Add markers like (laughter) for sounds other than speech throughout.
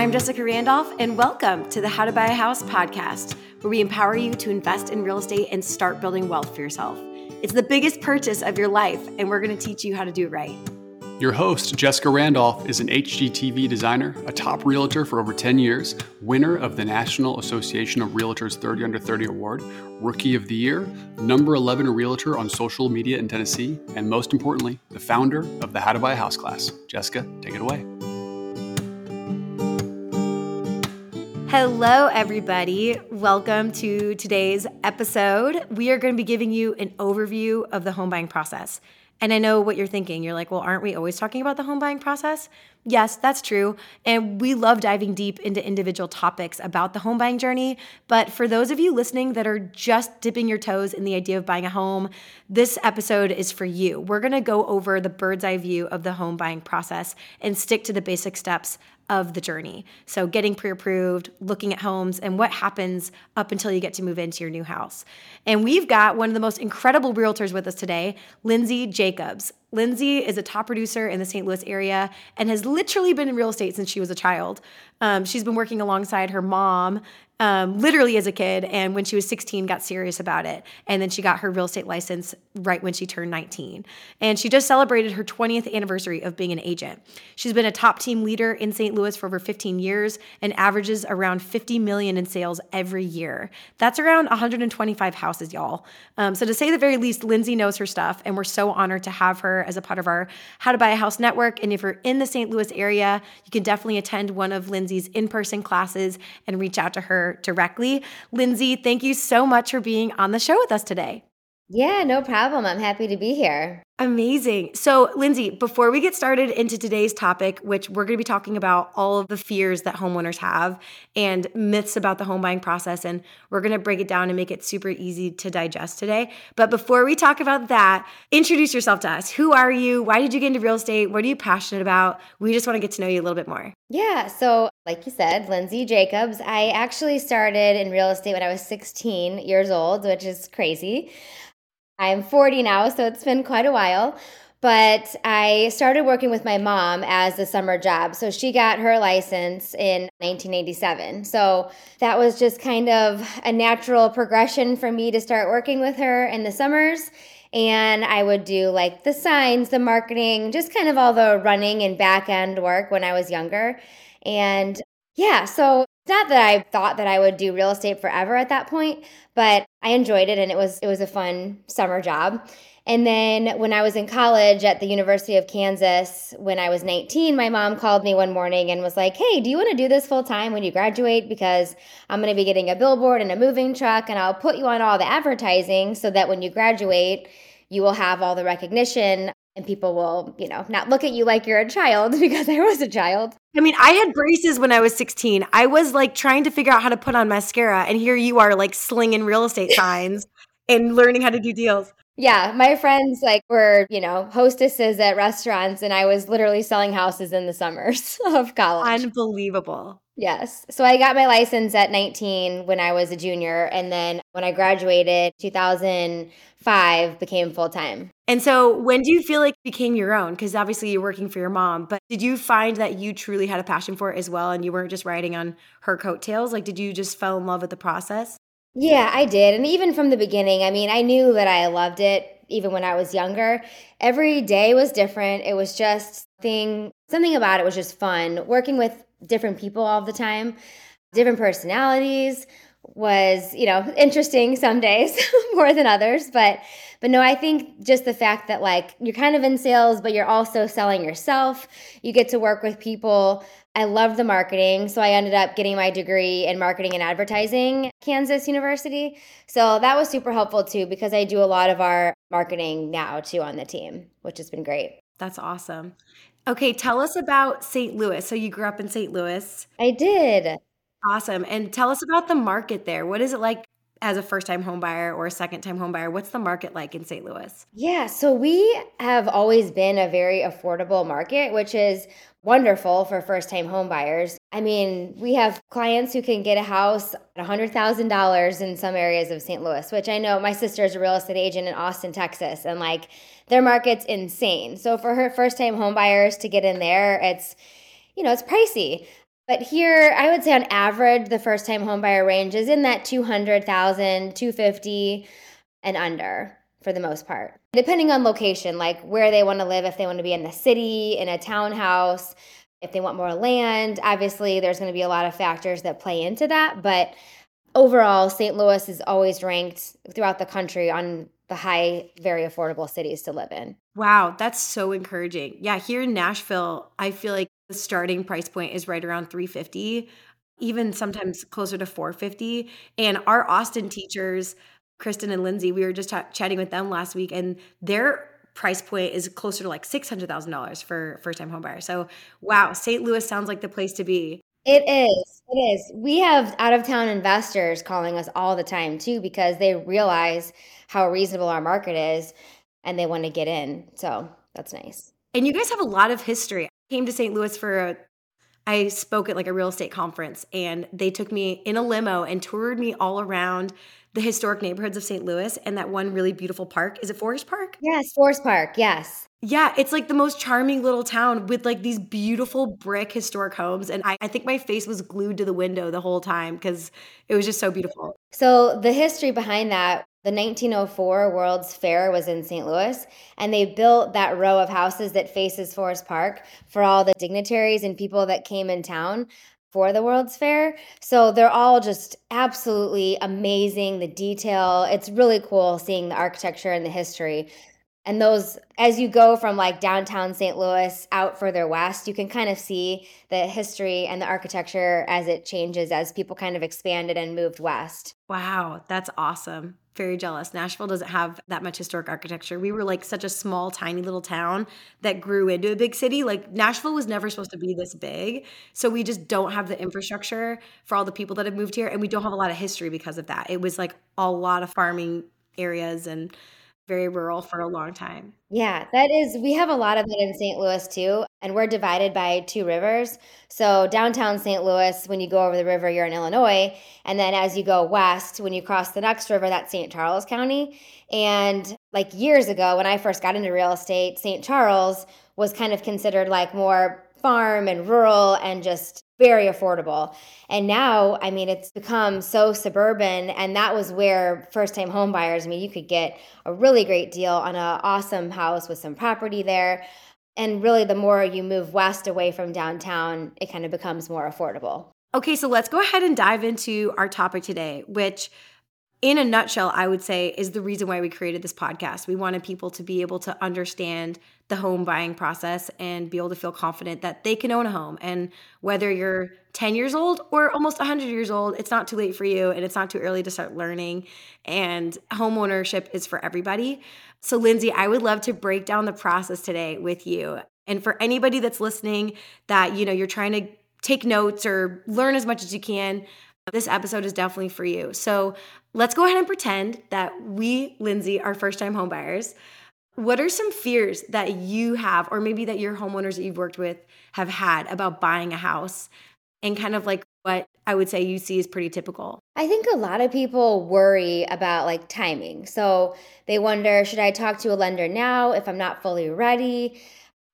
I'm Jessica Randolph, and welcome to the How to Buy a House podcast, where we empower you to invest in real estate and start building wealth for yourself. It's the biggest purchase of your life, and we're going to teach you how to do it right. Your host, Jessica Randolph, is an HGTV designer, a top realtor for over 10 years, winner of the National Association of Realtors 30 Under 30 Award, Rookie of the Year, number 11 realtor on social media in Tennessee, and most importantly, the founder of the How to Buy a House class. Jessica, take it away. Hello, everybody. Welcome to today's episode. We are going to be giving you an overview of the home buying process. And I know what you're thinking. You're like, well, aren't we always talking about the home buying process? Yes, that's true. And we love diving deep into individual topics about the home buying journey. But for those of you listening that are just dipping your toes in the idea of buying a home, this episode is for you. We're going to go over the bird's eye view of the home buying process and stick to the basic steps of the journey. So, getting pre approved, looking at homes, and what happens up until you get to move into your new house. And we've got one of the most incredible realtors with us today, Lindsay Jacobs. Lindsay is a top producer in the St. Louis area and has literally been in real estate since she was a child. Um, she's been working alongside her mom um, literally as a kid. And when she was 16, got serious about it. And then she got her real estate license right when she turned 19. And she just celebrated her 20th anniversary of being an agent. She's been a top team leader in St. Louis for over 15 years and averages around 50 million in sales every year. That's around 125 houses, y'all. Um, so to say the very least, Lindsay knows her stuff. And we're so honored to have her as a part of our How to Buy a House network. And if you're in the St. Louis area, you can definitely attend one of Lindsay's in person classes and reach out to her directly. Lindsay, thank you so much for being on the show with us today. Yeah, no problem. I'm happy to be here. Amazing. So, Lindsay, before we get started into today's topic, which we're going to be talking about all of the fears that homeowners have and myths about the home buying process, and we're going to break it down and make it super easy to digest today. But before we talk about that, introduce yourself to us. Who are you? Why did you get into real estate? What are you passionate about? We just want to get to know you a little bit more. Yeah. So, like you said, Lindsay Jacobs, I actually started in real estate when I was 16 years old, which is crazy. I'm 40 now, so it's been quite a while. But I started working with my mom as a summer job. So she got her license in 1987. So that was just kind of a natural progression for me to start working with her in the summers. And I would do like the signs, the marketing, just kind of all the running and back end work when I was younger. And yeah, so it's not that I thought that I would do real estate forever at that point, but I enjoyed it and it was it was a fun summer job. And then when I was in college at the University of Kansas, when I was 19, my mom called me one morning and was like, Hey, do you want to do this full time when you graduate? Because I'm going to be getting a billboard and a moving truck, and I'll put you on all the advertising so that when you graduate, you will have all the recognition and people will, you know, not look at you like you're a child (laughs) because I was a child. I mean, I had braces when I was 16. I was like trying to figure out how to put on mascara, and here you are like slinging real estate signs (laughs) and learning how to do deals. Yeah, my friends like were, you know, hostesses at restaurants and I was literally selling houses in the summers (laughs) of college. Unbelievable. Yes. So I got my license at 19 when I was a junior and then when I graduated 2005 became full-time. And so when do you feel like became your own cuz obviously you're working for your mom, but did you find that you truly had a passion for it as well and you weren't just riding on her coattails? Like did you just fell in love with the process? Yeah, I did. And even from the beginning, I mean, I knew that I loved it even when I was younger. Every day was different. It was just thing something about it was just fun. Working with different people all the time, different personalities was, you know, interesting some days (laughs) more than others, but but no, I think just the fact that like you're kind of in sales but you're also selling yourself. You get to work with people I love the marketing. So I ended up getting my degree in marketing and advertising Kansas University. So that was super helpful too because I do a lot of our marketing now too on the team, which has been great. That's awesome. Okay, tell us about St. Louis. So you grew up in St. Louis. I did. Awesome. And tell us about the market there. What is it like as a first time home buyer or a second time home buyer? What's the market like in St. Louis? Yeah, so we have always been a very affordable market, which is wonderful for first time home buyers. I mean, we have clients who can get a house at $100,000 in some areas of St. Louis, which I know my sister is a real estate agent in Austin, Texas, and like their market's insane. So for her first time home buyers to get in there, it's you know, it's pricey. But here, I would say on average, the first time homebuyer range is in that 200,000, 250 and under for the most part. Depending on location, like where they want to live, if they want to be in the city, in a townhouse, if they want more land, obviously there's going to be a lot of factors that play into that, but overall, St. Louis is always ranked throughout the country on the high, very affordable cities to live in. Wow, that's so encouraging. Yeah, here in Nashville, I feel like the starting price point is right around 350 even sometimes closer to 450 and our austin teachers kristen and lindsay we were just chatting with them last week and their price point is closer to like $600000 for first time home buyers. So wow st louis sounds like the place to be. It is. It is. We have out of town investors calling us all the time too because they realize how reasonable our market is and they want to get in. So that's nice. And you guys have a lot of history came to St. Louis for a I spoke at like a real estate conference and they took me in a limo and toured me all around the historic neighborhoods of St. Louis and that one really beautiful park. Is it Forest Park? Yes, Forest Park. Yes. Yeah, it's like the most charming little town with like these beautiful brick historic homes. And I, I think my face was glued to the window the whole time because it was just so beautiful. So, the history behind that the 1904 World's Fair was in St. Louis, and they built that row of houses that faces Forest Park for all the dignitaries and people that came in town for the World's Fair. So they're all just absolutely amazing. The detail, it's really cool seeing the architecture and the history. And those, as you go from like downtown St. Louis out further west, you can kind of see the history and the architecture as it changes as people kind of expanded and moved west. Wow, that's awesome. Very jealous. Nashville doesn't have that much historic architecture. We were like such a small, tiny little town that grew into a big city. Like Nashville was never supposed to be this big. So we just don't have the infrastructure for all the people that have moved here. And we don't have a lot of history because of that. It was like a lot of farming areas and very rural for a long time. Yeah, that is, we have a lot of that in St. Louis too. And we're divided by two rivers. So downtown St. Louis, when you go over the river, you're in Illinois. And then as you go west, when you cross the next river, that's St. Charles County. And like years ago, when I first got into real estate, St. Charles was kind of considered like more farm and rural and just very affordable. And now, I mean, it's become so suburban. And that was where first time home buyers, I mean, you could get a really great deal on an awesome house with some property there. And really, the more you move west away from downtown, it kind of becomes more affordable. Okay, so let's go ahead and dive into our topic today, which in a nutshell, I would say is the reason why we created this podcast. We wanted people to be able to understand the home buying process and be able to feel confident that they can own a home. And whether you're 10 years old or almost 100 years old, it's not too late for you and it's not too early to start learning. And home ownership is for everybody. So, Lindsay, I would love to break down the process today with you. And for anybody that's listening that, you know, you're trying to take notes or learn as much as you can, this episode is definitely for you. So let's go ahead and pretend that we, Lindsay, are first time homebuyers. What are some fears that you have, or maybe that your homeowners that you've worked with have had about buying a house? And kind of like what I would say you see is pretty typical. I think a lot of people worry about like timing. So they wonder should I talk to a lender now if I'm not fully ready?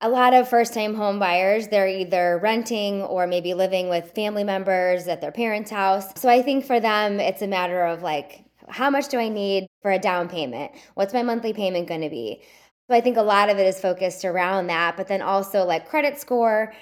A lot of first time home buyers, they're either renting or maybe living with family members at their parents' house. So I think for them, it's a matter of like, how much do I need for a down payment? What's my monthly payment going to be? So I think a lot of it is focused around that, but then also like credit score.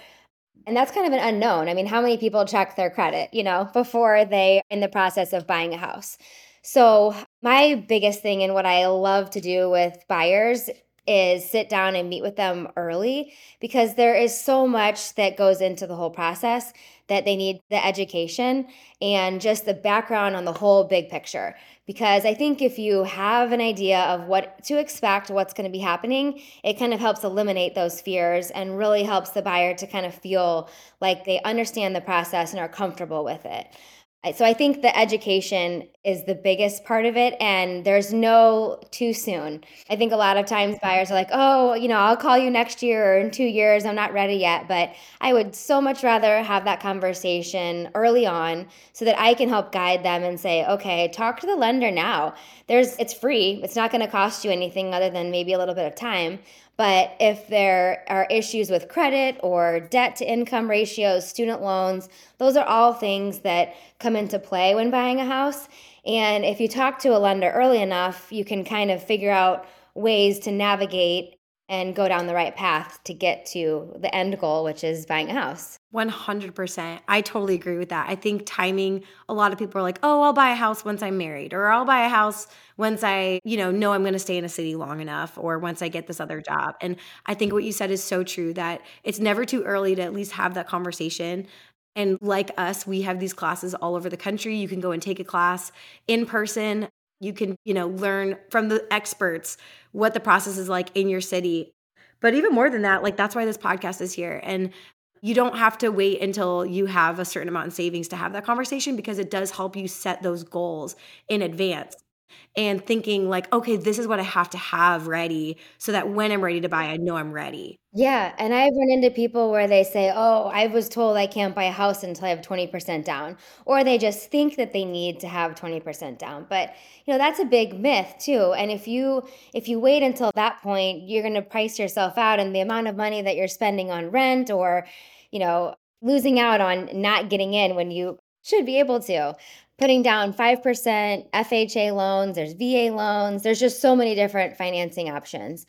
And that's kind of an unknown. I mean, how many people check their credit, you know, before they in the process of buying a house? So, my biggest thing and what I love to do with buyers is sit down and meet with them early because there is so much that goes into the whole process that they need the education and just the background on the whole big picture. Because I think if you have an idea of what to expect, what's going to be happening, it kind of helps eliminate those fears and really helps the buyer to kind of feel like they understand the process and are comfortable with it. So I think the education is the biggest part of it and there's no too soon. I think a lot of times buyers are like, "Oh, you know, I'll call you next year or in 2 years. I'm not ready yet." But I would so much rather have that conversation early on so that I can help guide them and say, "Okay, talk to the lender now. There's it's free. It's not going to cost you anything other than maybe a little bit of time." But if there are issues with credit or debt to income ratios, student loans, those are all things that come into play when buying a house. And if you talk to a lender early enough, you can kind of figure out ways to navigate and go down the right path to get to the end goal, which is buying a house. 100%. I totally agree with that. I think timing, a lot of people are like, oh, I'll buy a house once I'm married, or I'll buy a house once I, you know, know I'm going to stay in a city long enough, or once I get this other job. And I think what you said is so true that it's never too early to at least have that conversation. And like us, we have these classes all over the country. You can go and take a class in person. You can, you know, learn from the experts what the process is like in your city. But even more than that, like that's why this podcast is here. And you don't have to wait until you have a certain amount in savings to have that conversation because it does help you set those goals in advance and thinking like okay this is what i have to have ready so that when i'm ready to buy i know i'm ready. Yeah and i've run into people where they say oh i was told i can't buy a house until i have 20% down. Or they just think that they need to have 20% down but you know that's a big myth too and if you if you wait until that point you're going to price yourself out and the amount of money that you're spending on rent or you know losing out on not getting in when you should be able to putting down 5% FHA loans, there's VA loans, there's just so many different financing options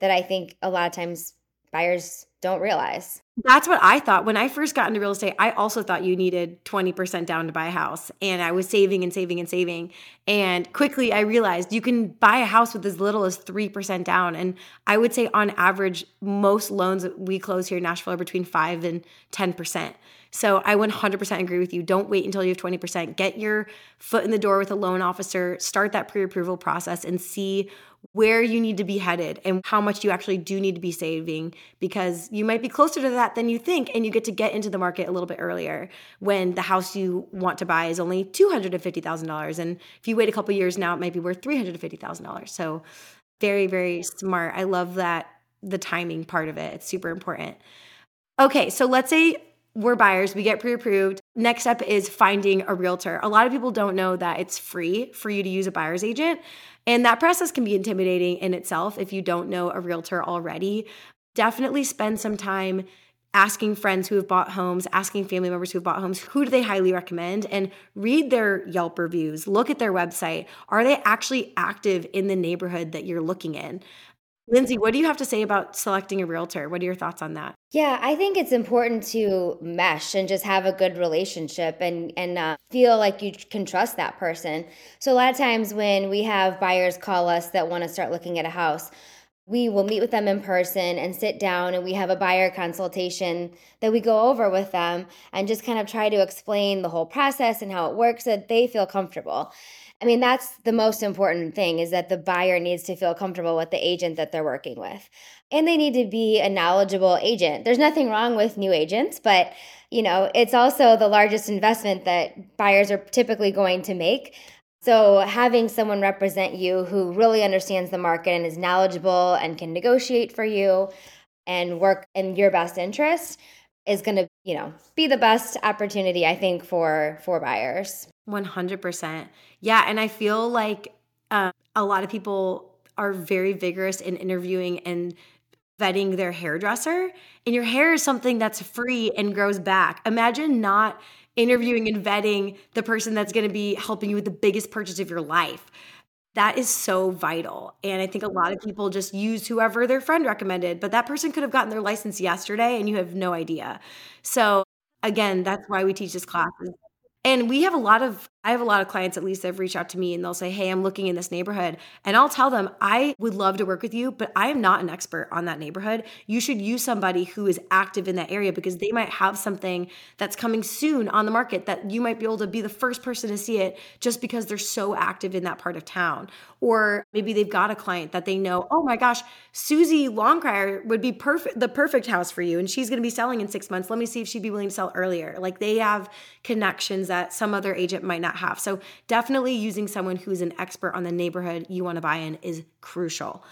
that I think a lot of times buyers don't realize. That's what I thought. When I first got into real estate, I also thought you needed 20% down to buy a house. And I was saving and saving and saving. And quickly I realized you can buy a house with as little as 3% down. And I would say on average, most loans we close here in Nashville are between 5 and 10%. So I 100% agree with you. Don't wait until you have 20%. Get your foot in the door with a loan officer, start that pre approval process, and see where you need to be headed and how much you actually do need to be saving because you might be closer to that than you think and you get to get into the market a little bit earlier when the house you want to buy is only $250,000 and if you wait a couple years now it might be worth $350,000. So very very smart. I love that the timing part of it. It's super important. Okay, so let's say we're buyers, we get pre approved. Next step is finding a realtor. A lot of people don't know that it's free for you to use a buyer's agent. And that process can be intimidating in itself if you don't know a realtor already. Definitely spend some time asking friends who have bought homes, asking family members who have bought homes, who do they highly recommend, and read their Yelp reviews, look at their website. Are they actually active in the neighborhood that you're looking in? Lindsay, what do you have to say about selecting a realtor? What are your thoughts on that? Yeah, I think it's important to mesh and just have a good relationship and and uh, feel like you can trust that person. So a lot of times when we have buyers call us that want to start looking at a house, we will meet with them in person and sit down and we have a buyer consultation that we go over with them and just kind of try to explain the whole process and how it works so that they feel comfortable. I mean, that's the most important thing is that the buyer needs to feel comfortable with the agent that they're working with. And they need to be a knowledgeable agent. There's nothing wrong with new agents, but you know, it's also the largest investment that buyers are typically going to make. So, having someone represent you who really understands the market and is knowledgeable and can negotiate for you and work in your best interest is going to, you know, be the best opportunity I think for for buyers. 100%. Yeah, and I feel like uh, a lot of people are very vigorous in interviewing and vetting their hairdresser, and your hair is something that's free and grows back. Imagine not interviewing and vetting the person that's going to be helping you with the biggest purchase of your life. That is so vital. And I think a lot of people just use whoever their friend recommended, but that person could have gotten their license yesterday and you have no idea. So, again, that's why we teach this class and we have a lot of I have a lot of clients at least that reached out to me and they'll say, Hey, I'm looking in this neighborhood. And I'll tell them, I would love to work with you, but I am not an expert on that neighborhood. You should use somebody who is active in that area because they might have something that's coming soon on the market that you might be able to be the first person to see it just because they're so active in that part of town. Or maybe they've got a client that they know, oh my gosh, Susie Longcrier would be perfect, the perfect house for you. And she's going to be selling in six months. Let me see if she'd be willing to sell earlier. Like they have connections that some other agent might not have. So definitely using someone who's an expert on the neighborhood you want to buy in is crucial.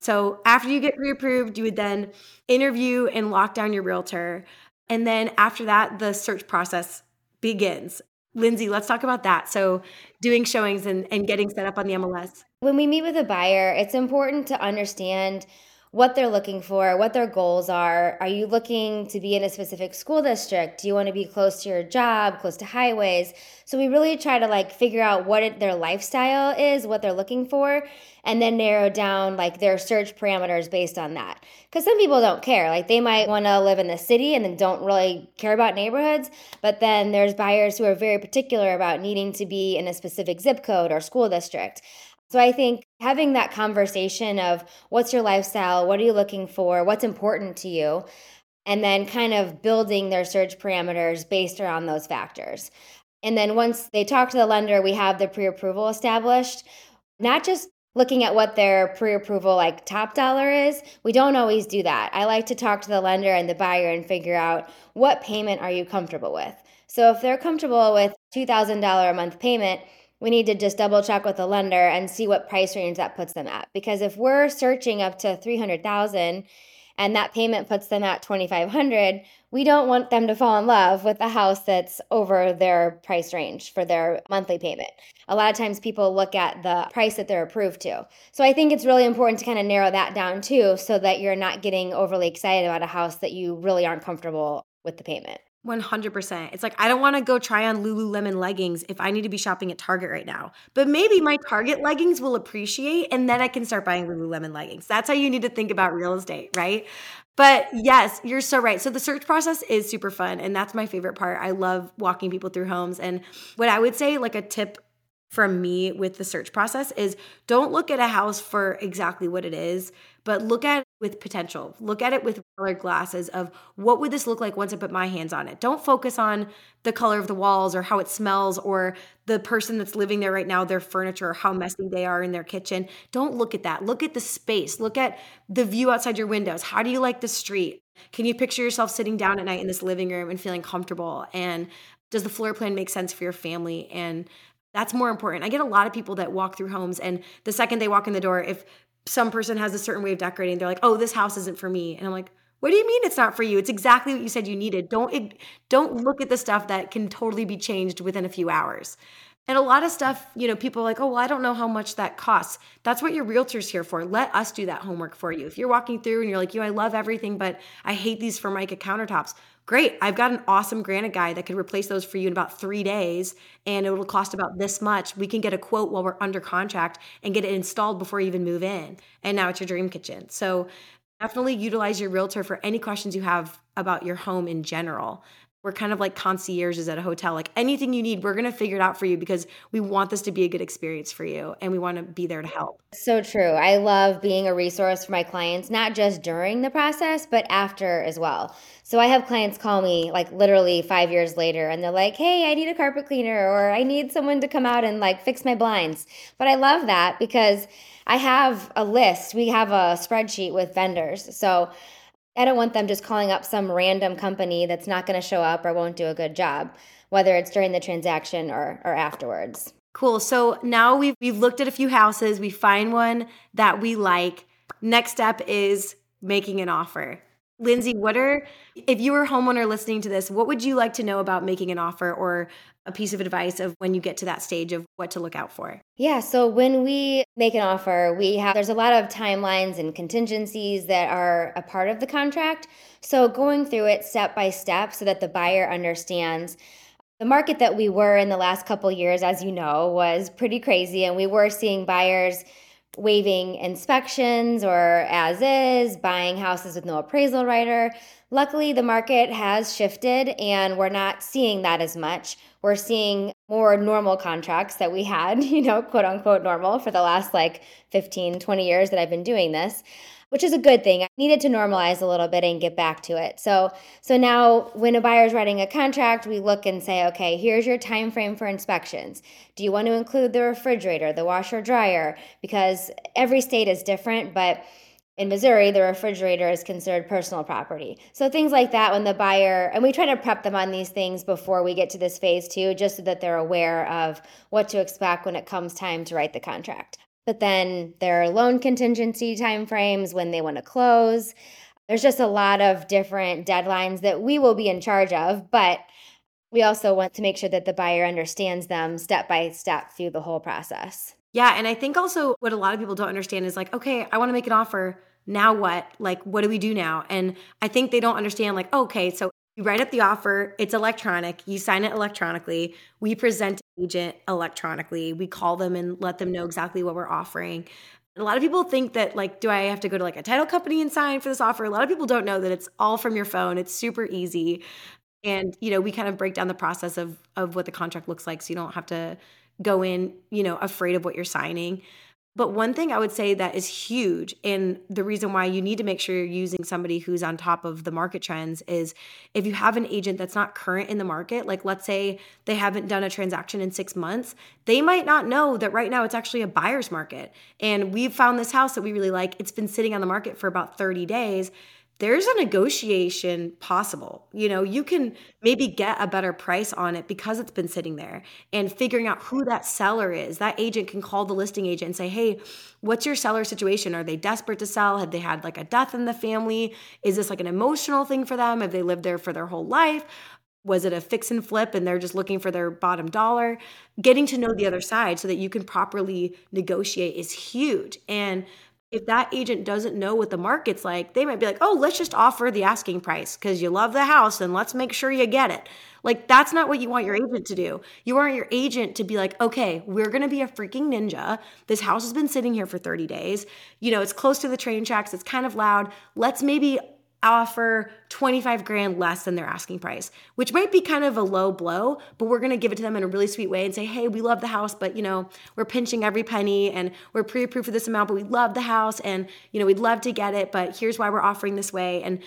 So after you get pre-approved, you would then interview and lock down your realtor. And then after that, the search process begins. Lindsay, let's talk about that. So, doing showings and, and getting set up on the MLS. When we meet with a buyer, it's important to understand what they're looking for, what their goals are. Are you looking to be in a specific school district? Do you want to be close to your job, close to highways? So we really try to like figure out what it, their lifestyle is, what they're looking for, and then narrow down like their search parameters based on that. Because some people don't care. Like they might want to live in the city and then don't really care about neighborhoods. But then there's buyers who are very particular about needing to be in a specific zip code or school district. So I think having that conversation of what's your lifestyle, what are you looking for, what's important to you, and then kind of building their search parameters based around those factors. And then once they talk to the lender, we have the pre approval established, not just looking at what their pre approval like top dollar is. We don't always do that. I like to talk to the lender and the buyer and figure out what payment are you comfortable with. So if they're comfortable with $2,000 a month payment, we need to just double check with the lender and see what price range that puts them at. Because if we're searching up to 300,000 and that payment puts them at 2500 we don't want them to fall in love with a house that's over their price range for their monthly payment. A lot of times people look at the price that they're approved to. So I think it's really important to kind of narrow that down too so that you're not getting overly excited about a house that you really aren't comfortable with the payment. 100%. It's like, I don't want to go try on Lululemon leggings if I need to be shopping at Target right now. But maybe my Target leggings will appreciate and then I can start buying Lululemon leggings. That's how you need to think about real estate, right? But yes, you're so right. So the search process is super fun. And that's my favorite part. I love walking people through homes. And what I would say, like a tip from me with the search process is don't look at a house for exactly what it is, but look at it with potential. Look at it with colored glasses of what would this look like once I put my hands on it. Don't focus on the color of the walls or how it smells or the person that's living there right now, their furniture, how messy they are in their kitchen. Don't look at that. Look at the space. Look at the view outside your windows. How do you like the street? Can you picture yourself sitting down at night in this living room and feeling comfortable? And does the floor plan make sense for your family? And that's more important. I get a lot of people that walk through homes, and the second they walk in the door, if some person has a certain way of decorating, they're like, "Oh, this house isn't for me," and I'm like, "What do you mean it's not for you? It's exactly what you said you needed. Don't don't look at the stuff that can totally be changed within a few hours." And a lot of stuff, you know, people are like, oh, well, I don't know how much that costs. That's what your realtor's here for. Let us do that homework for you. If you're walking through and you're like, yo, I love everything, but I hate these Formica countertops. Great. I've got an awesome granite guy that could replace those for you in about three days, and it will cost about this much. We can get a quote while we're under contract and get it installed before you even move in. And now it's your dream kitchen. So definitely utilize your realtor for any questions you have about your home in general. We're kind of like concierges at a hotel. Like anything you need, we're going to figure it out for you because we want this to be a good experience for you and we want to be there to help. So true. I love being a resource for my clients, not just during the process, but after as well. So I have clients call me like literally five years later and they're like, hey, I need a carpet cleaner or I need someone to come out and like fix my blinds. But I love that because I have a list, we have a spreadsheet with vendors. So I don't want them just calling up some random company that's not going to show up or won't do a good job, whether it's during the transaction or, or afterwards. Cool. So now we've, we've looked at a few houses, we find one that we like. Next step is making an offer. Lindsay, what are, if you were a homeowner listening to this, what would you like to know about making an offer or a piece of advice of when you get to that stage of what to look out for? Yeah, so when we make an offer, we have there's a lot of timelines and contingencies that are a part of the contract. So going through it step by step so that the buyer understands the market that we were in the last couple years as you know was pretty crazy and we were seeing buyers waiving inspections or as is, buying houses with no appraisal writer. Luckily, the market has shifted and we're not seeing that as much. We're seeing more normal contracts that we had, (laughs) you know, quote unquote normal for the last like 15, 20 years that I've been doing this which is a good thing. I needed to normalize a little bit and get back to it. So so now when a buyer is writing a contract, we look and say, okay, here's your time frame for inspections. Do you want to include the refrigerator, the washer dryer? Because every state is different, but in Missouri, the refrigerator is considered personal property. So things like that when the buyer, and we try to prep them on these things before we get to this phase too, just so that they're aware of what to expect when it comes time to write the contract. But then there are loan contingency timeframes when they want to close. There's just a lot of different deadlines that we will be in charge of, but we also want to make sure that the buyer understands them step by step through the whole process. Yeah. And I think also what a lot of people don't understand is like, okay, I want to make an offer. now what? Like, what do we do now? And I think they don't understand, like, okay, so you write up the offer, it's electronic, you sign it electronically, we present agent electronically, we call them and let them know exactly what we're offering. A lot of people think that like, do I have to go to like a title company and sign for this offer? A lot of people don't know that it's all from your phone. It's super easy. And you know, we kind of break down the process of of what the contract looks like so you don't have to go in, you know, afraid of what you're signing. But one thing I would say that is huge, and the reason why you need to make sure you're using somebody who's on top of the market trends is if you have an agent that's not current in the market, like let's say they haven't done a transaction in six months, they might not know that right now it's actually a buyer's market. And we've found this house that we really like, it's been sitting on the market for about 30 days there's a negotiation possible. You know, you can maybe get a better price on it because it's been sitting there and figuring out who that seller is. That agent can call the listing agent and say, Hey, what's your seller situation? Are they desperate to sell? Have they had like a death in the family? Is this like an emotional thing for them? Have they lived there for their whole life? Was it a fix and flip and they're just looking for their bottom dollar? Getting to know the other side so that you can properly negotiate is huge. And if that agent doesn't know what the market's like, they might be like, oh, let's just offer the asking price because you love the house and let's make sure you get it. Like, that's not what you want your agent to do. You want your agent to be like, okay, we're going to be a freaking ninja. This house has been sitting here for 30 days. You know, it's close to the train tracks, it's kind of loud. Let's maybe offer 25 grand less than their asking price, which might be kind of a low blow, but we're going to give it to them in a really sweet way and say, "Hey, we love the house, but you know, we're pinching every penny and we're pre-approved for this amount, but we love the house and you know, we'd love to get it, but here's why we're offering this way." And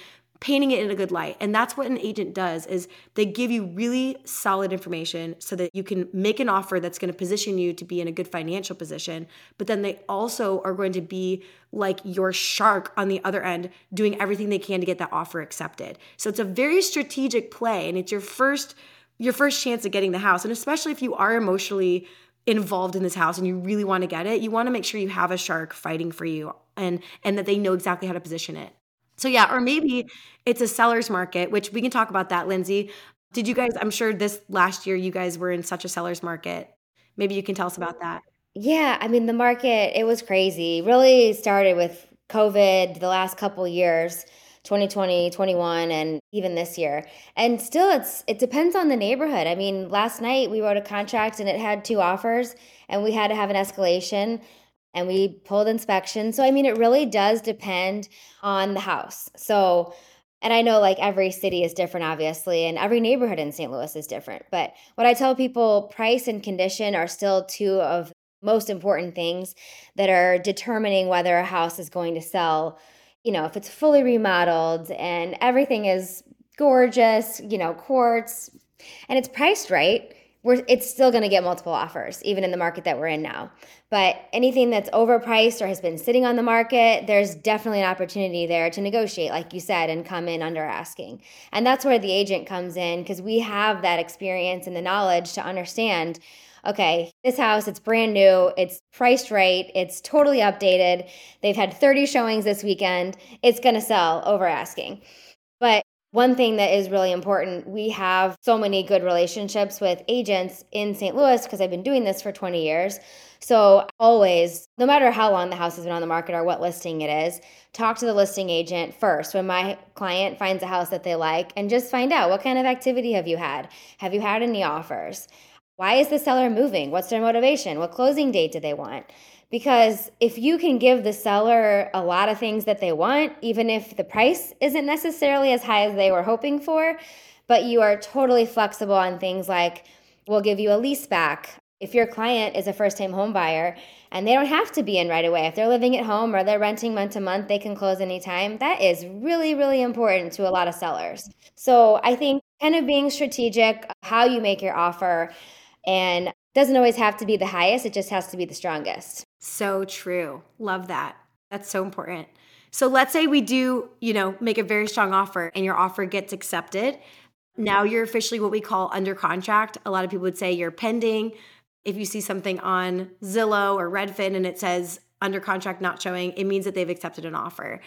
painting it in a good light. And that's what an agent does is they give you really solid information so that you can make an offer that's going to position you to be in a good financial position, but then they also are going to be like your shark on the other end doing everything they can to get that offer accepted. So it's a very strategic play and it's your first your first chance at getting the house and especially if you are emotionally involved in this house and you really want to get it, you want to make sure you have a shark fighting for you and and that they know exactly how to position it. So yeah, or maybe it's a seller's market, which we can talk about that, Lindsay. Did you guys, I'm sure this last year you guys were in such a seller's market. Maybe you can tell us about that. Yeah, I mean the market it was crazy. Really started with COVID the last couple years, 2020, 21 and even this year. And still it's it depends on the neighborhood. I mean, last night we wrote a contract and it had two offers and we had to have an escalation and we pulled inspection. So, I mean, it really does depend on the house. So, and I know like every city is different, obviously, and every neighborhood in St. Louis is different. But what I tell people, price and condition are still two of most important things that are determining whether a house is going to sell. You know, if it's fully remodeled and everything is gorgeous, you know, quartz, and it's priced right we're it's still going to get multiple offers even in the market that we're in now but anything that's overpriced or has been sitting on the market there's definitely an opportunity there to negotiate like you said and come in under asking and that's where the agent comes in because we have that experience and the knowledge to understand okay, this house, it's brand new, it's priced right, it's totally updated. They've had 30 showings this weekend. It's going to sell over asking. But one thing that is really important, we have so many good relationships with agents in St. Louis because I've been doing this for 20 years. So, always, no matter how long the house has been on the market or what listing it is, talk to the listing agent first when my client finds a house that they like and just find out what kind of activity have you had? Have you had any offers? Why is the seller moving? What's their motivation? What closing date do they want? Because if you can give the seller a lot of things that they want, even if the price isn't necessarily as high as they were hoping for, but you are totally flexible on things like we'll give you a lease back. If your client is a first time home buyer and they don't have to be in right away, if they're living at home or they're renting month to month, they can close anytime. That is really, really important to a lot of sellers. So I think kind of being strategic, how you make your offer, and doesn't always have to be the highest, it just has to be the strongest. So true. Love that. That's so important. So let's say we do, you know, make a very strong offer and your offer gets accepted. Now you're officially what we call under contract. A lot of people would say you're pending. If you see something on Zillow or Redfin and it says under contract not showing, it means that they've accepted an offer.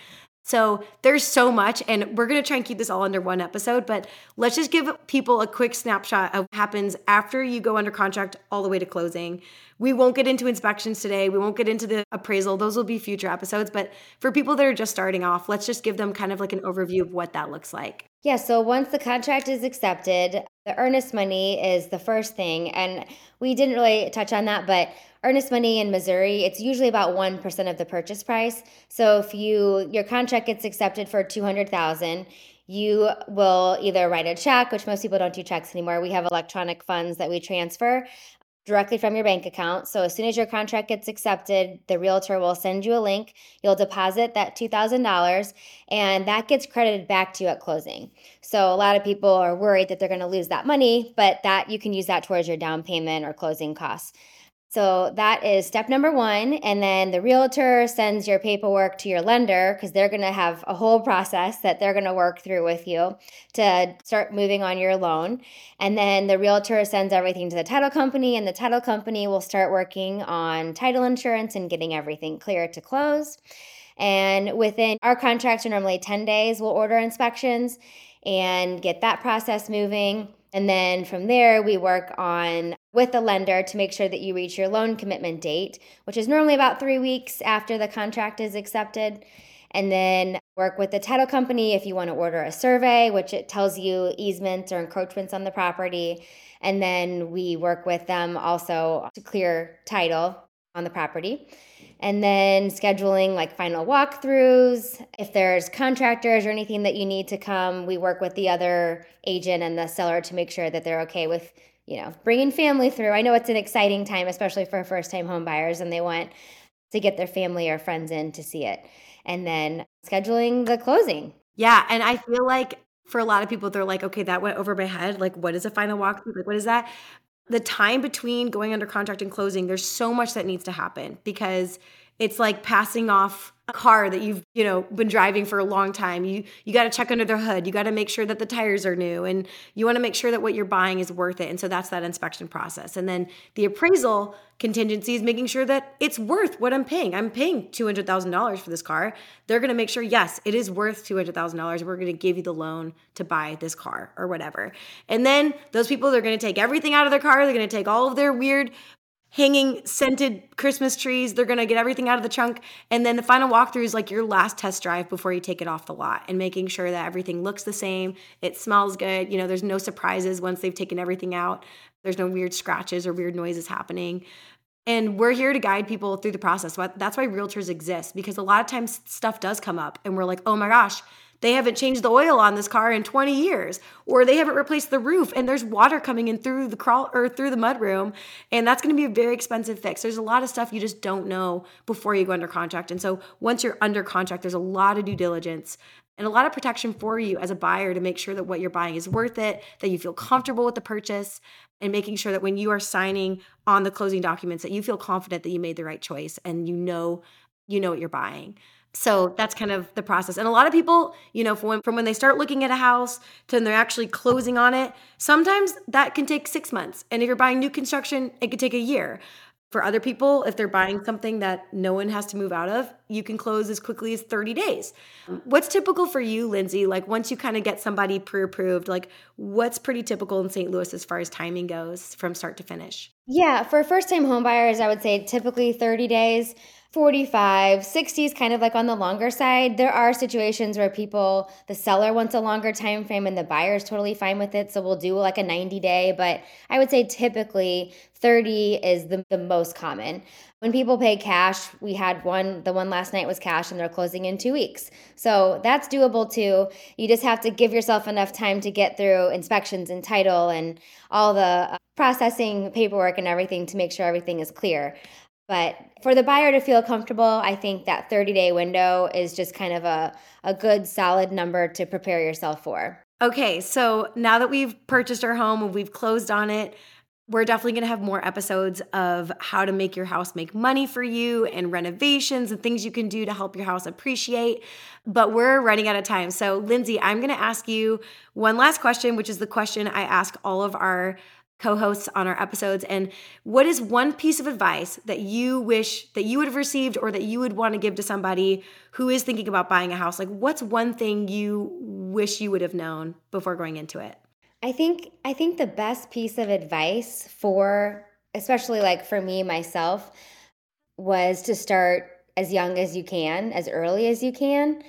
So there's so much, and we're gonna try and keep this all under one episode, but let's just give people a quick snapshot of what happens after you go under contract all the way to closing. We won't get into inspections today. We won't get into the appraisal. Those will be future episodes. But for people that are just starting off, let's just give them kind of like an overview of what that looks like. Yeah, so once the contract is accepted, the earnest money is the first thing. And we didn't really touch on that, but earnest money in Missouri, it's usually about 1% of the purchase price. So if you your contract gets accepted for 200,000, you will either write a check, which most people don't do checks anymore. We have electronic funds that we transfer directly from your bank account. So as soon as your contract gets accepted, the realtor will send you a link. You'll deposit that $2,000 and that gets credited back to you at closing. So a lot of people are worried that they're going to lose that money, but that you can use that towards your down payment or closing costs. So that is step number one. And then the realtor sends your paperwork to your lender because they're going to have a whole process that they're going to work through with you to start moving on your loan. And then the realtor sends everything to the title company, and the title company will start working on title insurance and getting everything clear to close. And within our contracts are normally 10 days, we'll order inspections and get that process moving. And then from there, we work on with the lender to make sure that you reach your loan commitment date, which is normally about three weeks after the contract is accepted. And then work with the title company if you want to order a survey, which it tells you easements or encroachments on the property. And then we work with them also to clear title on the property and then scheduling like final walkthroughs. If there's contractors or anything that you need to come, we work with the other agent and the seller to make sure that they're okay with, you know, bringing family through. I know it's an exciting time, especially for first time home buyers, and they want to get their family or friends in to see it. And then scheduling the closing. Yeah. And I feel like for a lot of people, they're like, okay, that went over my head. Like, what is a final walkthrough? Like, what is that? The time between going under contract and closing, there's so much that needs to happen because it's like passing off a car that you've you know been driving for a long time. You you got to check under the hood. You got to make sure that the tires are new and you want to make sure that what you're buying is worth it and so that's that inspection process. And then the appraisal contingency is making sure that it's worth what i'm paying. I'm paying $200000 for this car. They're going to make sure yes it is worth $200000 we're going to give you the loan to buy this car or whatever. And then those people they're going to take everything out of their car. They're going to take all of their weird hanging scented Christmas trees. They're going to get everything out of the trunk. And then the final walkthrough is like your last test drive before you take it off the lot and making sure that everything looks the same. It smells good. You know, there's no surprises once they've taken everything out. There's no weird scratches or weird noises happening. And we're here to guide people through the process. That's why realtors exist because a lot of times stuff does come up and we're like, oh my gosh, they haven't changed the oil on this car in 20 years or they haven't replaced the roof and there's water coming in through the crawl or through the mud room and that's going to be a very expensive fix. There's a lot of stuff you just don't know before you go under contract and so once you're under contract there's a lot of due diligence and a lot of protection for you as a buyer to make sure that what you're buying is worth it that you feel comfortable with the purchase and making sure that when you are signing on the closing documents that you feel confident that you made the right choice and you know you know what you're buying so that's kind of the process. And a lot of people, you know, from when, from when they start looking at a house to when they're actually closing on it, sometimes that can take six months. And if you're buying new construction, it could take a year. For other people, if they're buying something that no one has to move out of, you can close as quickly as 30 days. What's typical for you, Lindsay? Like once you kind of get somebody pre approved, like what's pretty typical in St. Louis as far as timing goes from start to finish? Yeah, for first time homebuyers, I would say typically 30 days. 45 60 is kind of like on the longer side there are situations where people the seller wants a longer time frame and the buyer is totally fine with it so we'll do like a 90 day but i would say typically 30 is the, the most common. When people pay cash we had one the one last night was cash and they're closing in two weeks. So that's doable too. You just have to give yourself enough time to get through inspections and title and all the uh, processing paperwork and everything to make sure everything is clear but for the buyer to feel comfortable, I think that 30 day window is just kind of a, a good solid number to prepare yourself for. Okay, so now that we've purchased our home and we've closed on it, we're definitely going to have more episodes of how to make your house make money for you and renovations and things you can do to help your house appreciate. But we're running out of time. So, Lindsay, I'm going to ask you one last question, which is the question I ask all of our co-hosts on our episodes and what is one piece of advice that you wish that you would have received or that you would want to give to somebody who is thinking about buying a house? Like what's one thing you wish you would have known before going into it? I think i think the best piece of advice for especially like for me myself was to start as young as you can as early as you can.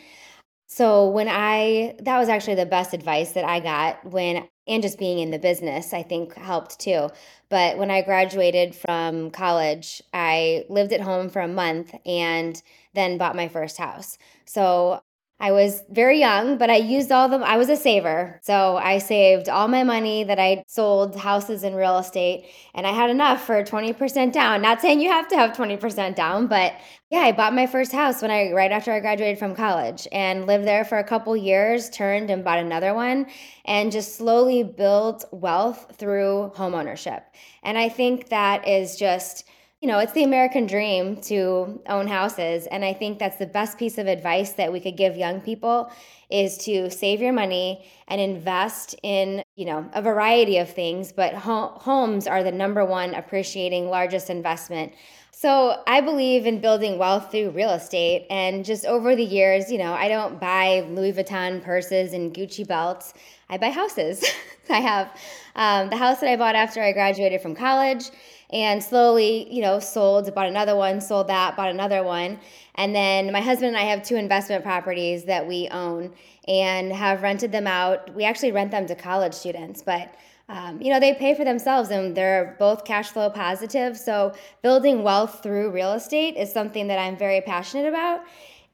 So when I that was actually the best advice that I got when and just being in the business I think helped too. But when I graduated from college, I lived at home for a month and then bought my first house. So I was very young, but I used all the I was a saver. So I saved all my money that I sold houses and real estate, and I had enough for 20% down. Not saying you have to have 20% down, but yeah, I bought my first house when I right after I graduated from college and lived there for a couple years, turned and bought another one, and just slowly built wealth through homeownership. And I think that is just you know, it's the American dream to own houses. And I think that's the best piece of advice that we could give young people is to save your money and invest in, you know, a variety of things. But ho- homes are the number one appreciating largest investment. So I believe in building wealth through real estate. And just over the years, you know, I don't buy Louis Vuitton purses and Gucci belts. I buy houses. (laughs) I have um, the house that I bought after I graduated from college and slowly, you know, sold, bought another one, sold that, bought another one. And then my husband and I have two investment properties that we own and have rented them out. We actually rent them to college students, but um, you know, they pay for themselves and they're both cash flow positive. So building wealth through real estate is something that I'm very passionate about.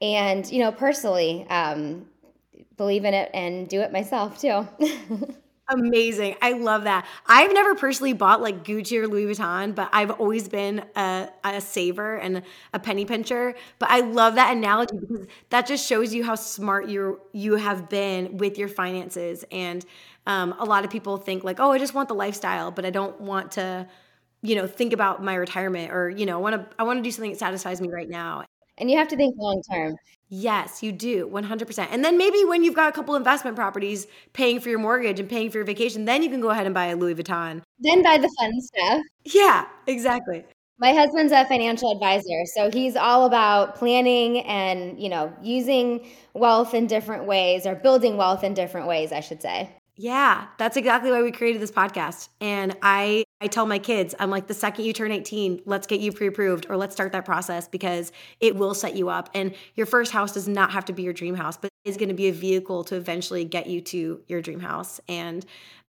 And, you know, personally, um, believe in it and do it myself too. (laughs) Amazing. I love that. I've never personally bought like Gucci or Louis Vuitton, but I've always been a, a saver and a penny pincher. But I love that analogy because that just shows you how smart you you have been with your finances. And um, a lot of people think like, oh, I just want the lifestyle, but I don't want to, you know, think about my retirement or you know, I want to I want to do something that satisfies me right now. And you have to think long term. Yes, you do, 100%. And then maybe when you've got a couple investment properties paying for your mortgage and paying for your vacation, then you can go ahead and buy a Louis Vuitton. Then buy the fun stuff. Yeah, exactly. My husband's a financial advisor, so he's all about planning and, you know, using wealth in different ways or building wealth in different ways, I should say. Yeah, that's exactly why we created this podcast. And I I tell my kids, I'm like the second you turn 18, let's get you pre-approved or let's start that process because it will set you up. And your first house does not have to be your dream house, but is going to be a vehicle to eventually get you to your dream house and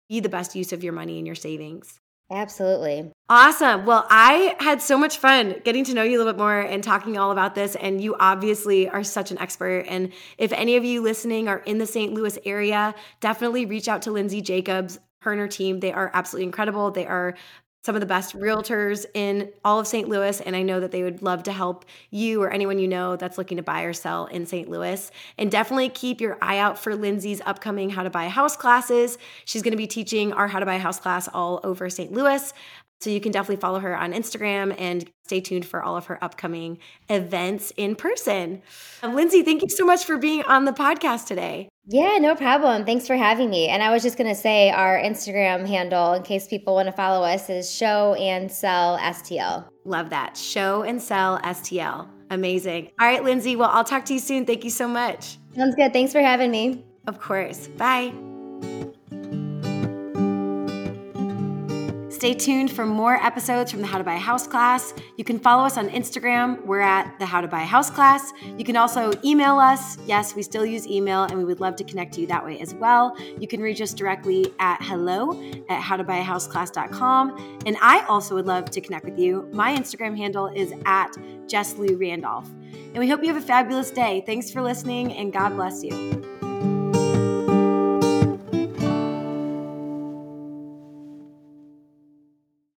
be the best use of your money and your savings. Absolutely. Awesome. Well, I had so much fun getting to know you a little bit more and talking all about this. And you obviously are such an expert. And if any of you listening are in the St. Louis area, definitely reach out to Lindsay Jacobs. Her and her team, they are absolutely incredible. They are some of the best realtors in all of St. Louis. And I know that they would love to help you or anyone you know that's looking to buy or sell in St. Louis. And definitely keep your eye out for Lindsay's upcoming How to Buy a House classes. She's going to be teaching our How to Buy a House class all over St. Louis. So you can definitely follow her on Instagram and stay tuned for all of her upcoming events in person. Um, Lindsay, thank you so much for being on the podcast today. Yeah, no problem. Thanks for having me. And I was just going to say our Instagram handle, in case people want to follow us, is show and sell STL. Love that. Show and sell STL. Amazing. All right, Lindsay. Well, I'll talk to you soon. Thank you so much. Sounds good. Thanks for having me. Of course. Bye. Stay tuned for more episodes from the How to Buy a House class. You can follow us on Instagram. We're at the How to Buy a House class. You can also email us. Yes, we still use email, and we would love to connect to you that way as well. You can reach us directly at hello at howtobuyahouseclass.com. And I also would love to connect with you. My Instagram handle is at Jess Lou Randolph. And we hope you have a fabulous day. Thanks for listening, and God bless you.